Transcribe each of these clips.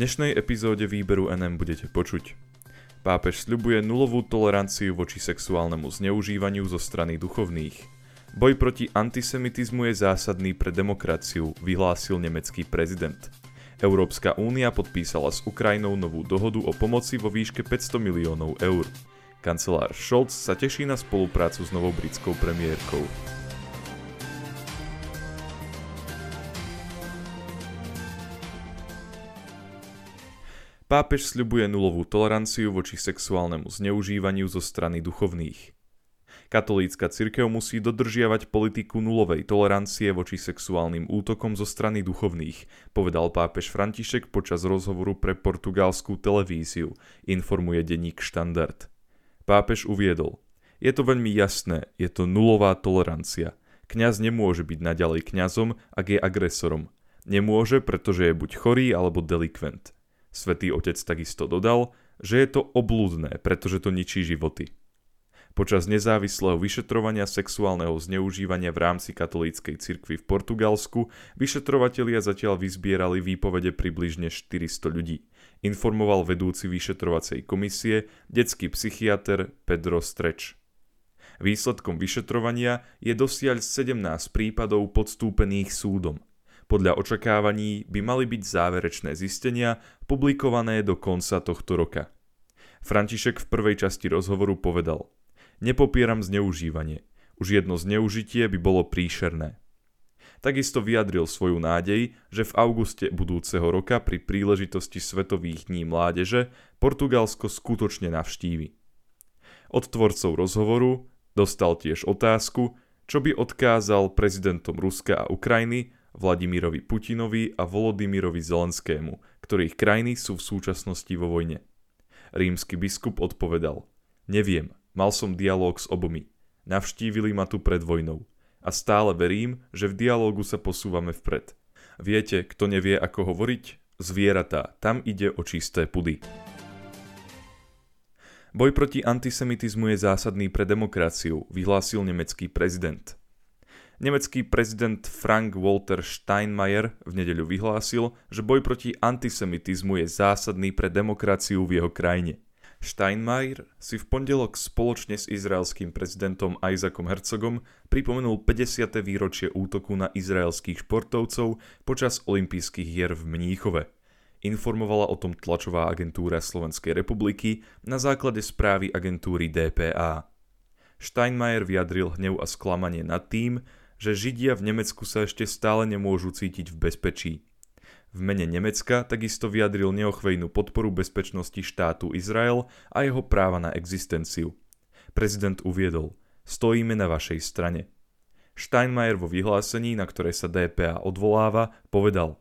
dnešnej epizóde výberu NM budete počuť. Pápež sľubuje nulovú toleranciu voči sexuálnemu zneužívaniu zo strany duchovných. Boj proti antisemitizmu je zásadný pre demokraciu, vyhlásil nemecký prezident. Európska únia podpísala s Ukrajinou novú dohodu o pomoci vo výške 500 miliónov eur. Kancelár Scholz sa teší na spoluprácu s novou britskou premiérkou. Pápež sľubuje nulovú toleranciu voči sexuálnemu zneužívaniu zo strany duchovných. Katolícka cirkev musí dodržiavať politiku nulovej tolerancie voči sexuálnym útokom zo strany duchovných, povedal pápež František počas rozhovoru pre portugalskú televíziu, informuje denník Štandard. Pápež uviedol, je to veľmi jasné, je to nulová tolerancia. Kňaz nemôže byť naďalej kňazom, ak je agresorom. Nemôže, pretože je buď chorý alebo delikvent. Svetý otec takisto dodal, že je to oblúdne, pretože to ničí životy. Počas nezávislého vyšetrovania sexuálneho zneužívania v rámci katolíckej cirkvi v Portugalsku vyšetrovatelia zatiaľ vyzbierali výpovede približne 400 ľudí, informoval vedúci vyšetrovacej komisie detský psychiatr Pedro Streč. Výsledkom vyšetrovania je dosiaľ 17 prípadov podstúpených súdom – podľa očakávaní by mali byť záverečné zistenia publikované do konca tohto roka. František v prvej časti rozhovoru povedal Nepopieram zneužívanie. Už jedno zneužitie by bolo príšerné. Takisto vyjadril svoju nádej, že v auguste budúceho roka pri príležitosti Svetových dní mládeže Portugalsko skutočne navštívi. Od tvorcov rozhovoru dostal tiež otázku, čo by odkázal prezidentom Ruska a Ukrajiny Vladimirovi Putinovi a Volodymyrovi Zelenskému, ktorých krajiny sú v súčasnosti vo vojne. Rímsky biskup odpovedal, neviem, mal som dialóg s obomi. Navštívili ma tu pred vojnou. A stále verím, že v dialógu sa posúvame vpred. Viete, kto nevie ako hovoriť? Zvieratá, tam ide o čisté pudy. Boj proti antisemitizmu je zásadný pre demokraciu, vyhlásil nemecký prezident. Nemecký prezident Frank Walter Steinmeier v nedeľu vyhlásil, že boj proti antisemitizmu je zásadný pre demokraciu v jeho krajine. Steinmeier si v pondelok spoločne s izraelským prezidentom Isaacom Herzogom pripomenul 50. výročie útoku na izraelských športovcov počas olympijských hier v Mníchove. Informovala o tom tlačová agentúra Slovenskej republiky na základe správy agentúry DPA. Steinmeier vyjadril hnev a sklamanie nad tým, že Židia v Nemecku sa ešte stále nemôžu cítiť v bezpečí. V mene Nemecka takisto vyjadril neochvejnú podporu bezpečnosti štátu Izrael a jeho práva na existenciu. Prezident uviedol, stojíme na vašej strane. Steinmeier vo vyhlásení, na ktoré sa DPA odvoláva, povedal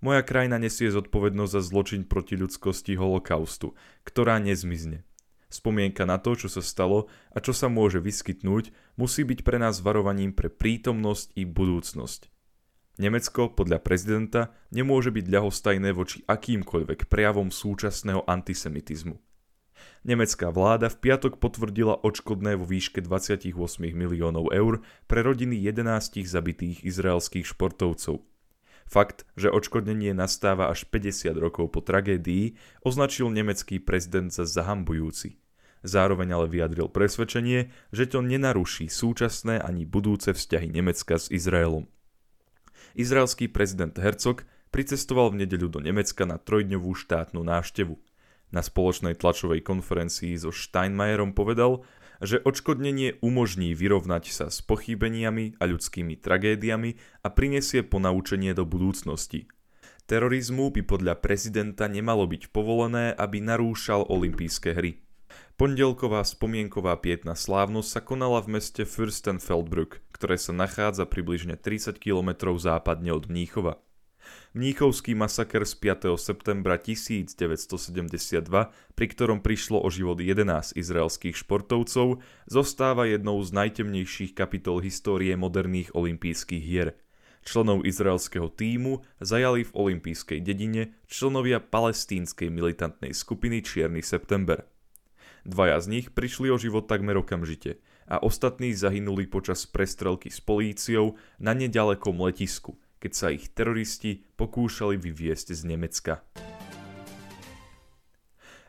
Moja krajina nesie zodpovednosť za zločin proti ľudskosti holokaustu, ktorá nezmizne. Spomienka na to, čo sa stalo a čo sa môže vyskytnúť, musí byť pre nás varovaním pre prítomnosť i budúcnosť. Nemecko podľa prezidenta nemôže byť ľahostajné voči akýmkoľvek prejavom súčasného antisemitizmu. Nemecká vláda v piatok potvrdila odškodné vo výške 28 miliónov eur pre rodiny 11 zabitých izraelských športovcov. Fakt, že odškodnenie nastáva až 50 rokov po tragédii, označil nemecký prezident za zahambujúci. Zároveň ale vyjadril presvedčenie, že to nenaruší súčasné ani budúce vzťahy Nemecka s Izraelom. Izraelský prezident Herzog pricestoval v nedeľu do Nemecka na trojdňovú štátnu návštevu. Na spoločnej tlačovej konferencii so Steinmeierom povedal, že odškodnenie umožní vyrovnať sa s pochybeniami a ľudskými tragédiami a prinesie ponaučenie do budúcnosti. Terorizmu by podľa prezidenta nemalo byť povolené, aby narúšal olympijské hry. Pondelková spomienková pietná slávnosť sa konala v meste Fürstenfeldbruck, ktoré sa nachádza približne 30 km západne od Mníchova. Mníchovský masaker z 5. septembra 1972, pri ktorom prišlo o život 11 izraelských športovcov, zostáva jednou z najtemnejších kapitol histórie moderných olympijských hier. Členov izraelského týmu zajali v olympijskej dedine členovia palestínskej militantnej skupiny Čierny september. Dvaja z nich prišli o život takmer okamžite a ostatní zahynuli počas prestrelky s políciou na nedalekom letisku – keď sa ich teroristi pokúšali vyviesť z Nemecka.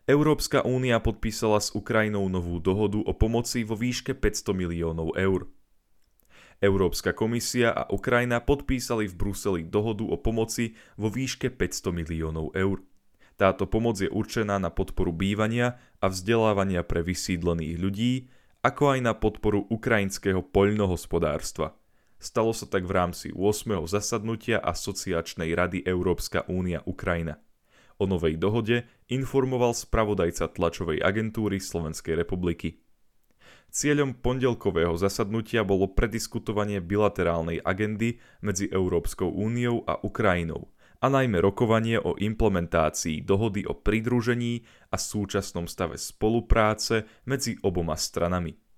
Európska únia podpísala s Ukrajinou novú dohodu o pomoci vo výške 500 miliónov eur. Európska komisia a Ukrajina podpísali v Bruseli dohodu o pomoci vo výške 500 miliónov eur. Táto pomoc je určená na podporu bývania a vzdelávania pre vysídlených ľudí, ako aj na podporu ukrajinského poľnohospodárstva. Stalo sa tak v rámci 8. zasadnutia Asociačnej rady Európska únia Ukrajina. O novej dohode informoval spravodajca tlačovej agentúry Slovenskej republiky. Cieľom pondelkového zasadnutia bolo prediskutovanie bilaterálnej agendy medzi Európskou úniou a Ukrajinou a najmä rokovanie o implementácii dohody o pridružení a súčasnom stave spolupráce medzi oboma stranami.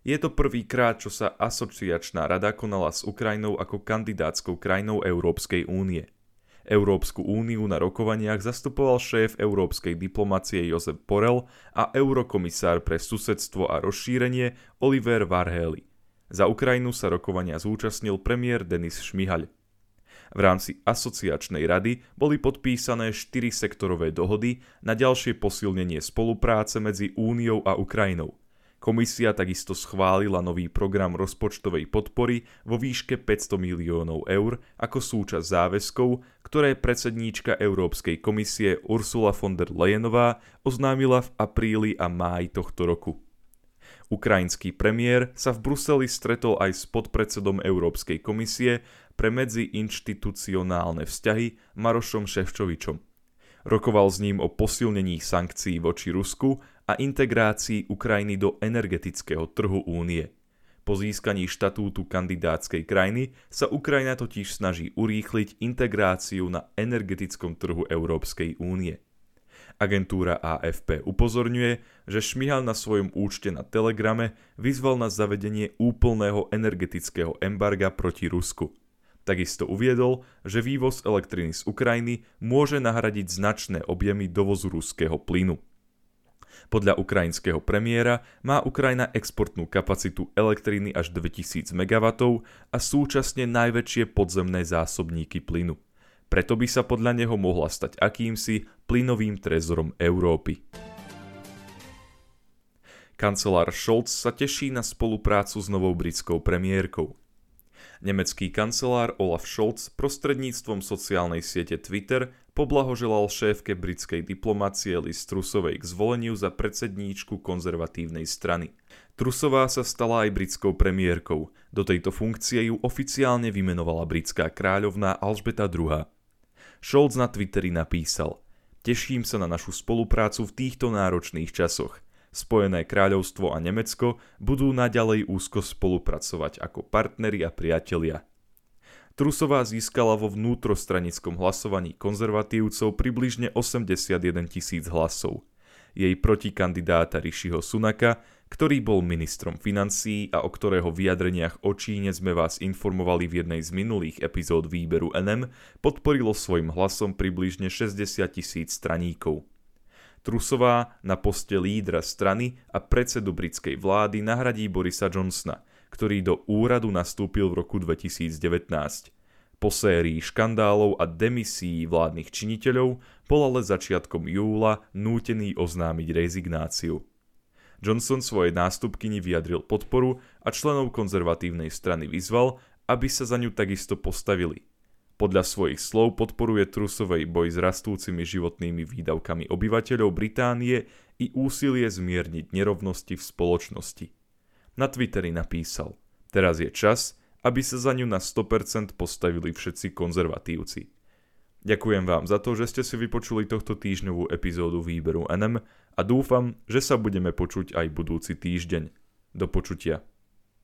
Je to prvýkrát, čo sa asociačná rada konala s Ukrajinou ako kandidátskou krajinou Európskej únie. Európsku úniu na rokovaniach zastupoval šéf európskej diplomacie Jozef Porel a eurokomisár pre susedstvo a rozšírenie Oliver Varhely. Za Ukrajinu sa rokovania zúčastnil premiér Denis Šmihaľ. V rámci asociačnej rady boli podpísané štyri sektorové dohody na ďalšie posilnenie spolupráce medzi Úniou a Ukrajinou. Komisia takisto schválila nový program rozpočtovej podpory vo výške 500 miliónov eur ako súčasť záväzkov, ktoré predsedníčka Európskej komisie Ursula von der Leyenová oznámila v apríli a máji tohto roku. Ukrajinský premiér sa v Bruseli stretol aj s podpredsedom Európskej komisie pre medziinštitucionálne vzťahy Marošom Ševčovičom. Rokoval s ním o posilnení sankcií voči Rusku a integrácii Ukrajiny do energetického trhu únie. Po získaní štatútu kandidátskej krajiny sa Ukrajina totiž snaží urýchliť integráciu na energetickom trhu Európskej únie. Agentúra AFP upozorňuje, že Šmihal na svojom účte na Telegrame vyzval na zavedenie úplného energetického embarga proti Rusku. Takisto uviedol, že vývoz elektriny z Ukrajiny môže nahradiť značné objemy dovozu ruského plynu. Podľa ukrajinského premiéra má Ukrajina exportnú kapacitu elektriny až 2000 MW a súčasne najväčšie podzemné zásobníky plynu. Preto by sa podľa neho mohla stať akýmsi plynovým trezorom Európy. Kancelár Scholz sa teší na spoluprácu s novou britskou premiérkou. Nemecký kancelár Olaf Scholz prostredníctvom sociálnej siete Twitter poblahoželal šéfke britskej diplomácie Liz Trusovej k zvoleniu za predsedníčku konzervatívnej strany. Trusová sa stala aj britskou premiérkou. Do tejto funkcie ju oficiálne vymenovala britská kráľovná Alžbeta II. Scholz na Twitteri napísal Teším sa na našu spoluprácu v týchto náročných časoch – Spojené kráľovstvo a Nemecko budú naďalej úzko spolupracovať ako partneri a priatelia. Trusová získala vo vnútrostranickom hlasovaní konzervatívcov približne 81 tisíc hlasov. Jej protikandidáta Rishiho Sunaka, ktorý bol ministrom financií a o ktorého vyjadreniach o Číne sme vás informovali v jednej z minulých epizód výberu NM, podporilo svojim hlasom približne 60 tisíc straníkov. Trusová na poste lídra strany a predsedu britskej vlády nahradí Borisa Johnsona, ktorý do úradu nastúpil v roku 2019. Po sérii škandálov a demisií vládnych činiteľov bol ale začiatkom júla nútený oznámiť rezignáciu. Johnson svojej nástupkyni vyjadril podporu a členov konzervatívnej strany vyzval, aby sa za ňu takisto postavili. Podľa svojich slov podporuje Trusovej boj s rastúcimi životnými výdavkami obyvateľov Británie i úsilie zmierniť nerovnosti v spoločnosti. Na Twitteri napísal, teraz je čas, aby sa za ňu na 100% postavili všetci konzervatívci. Ďakujem vám za to, že ste si vypočuli tohto týždňovú epizódu výberu NM a dúfam, že sa budeme počuť aj budúci týždeň. Do počutia.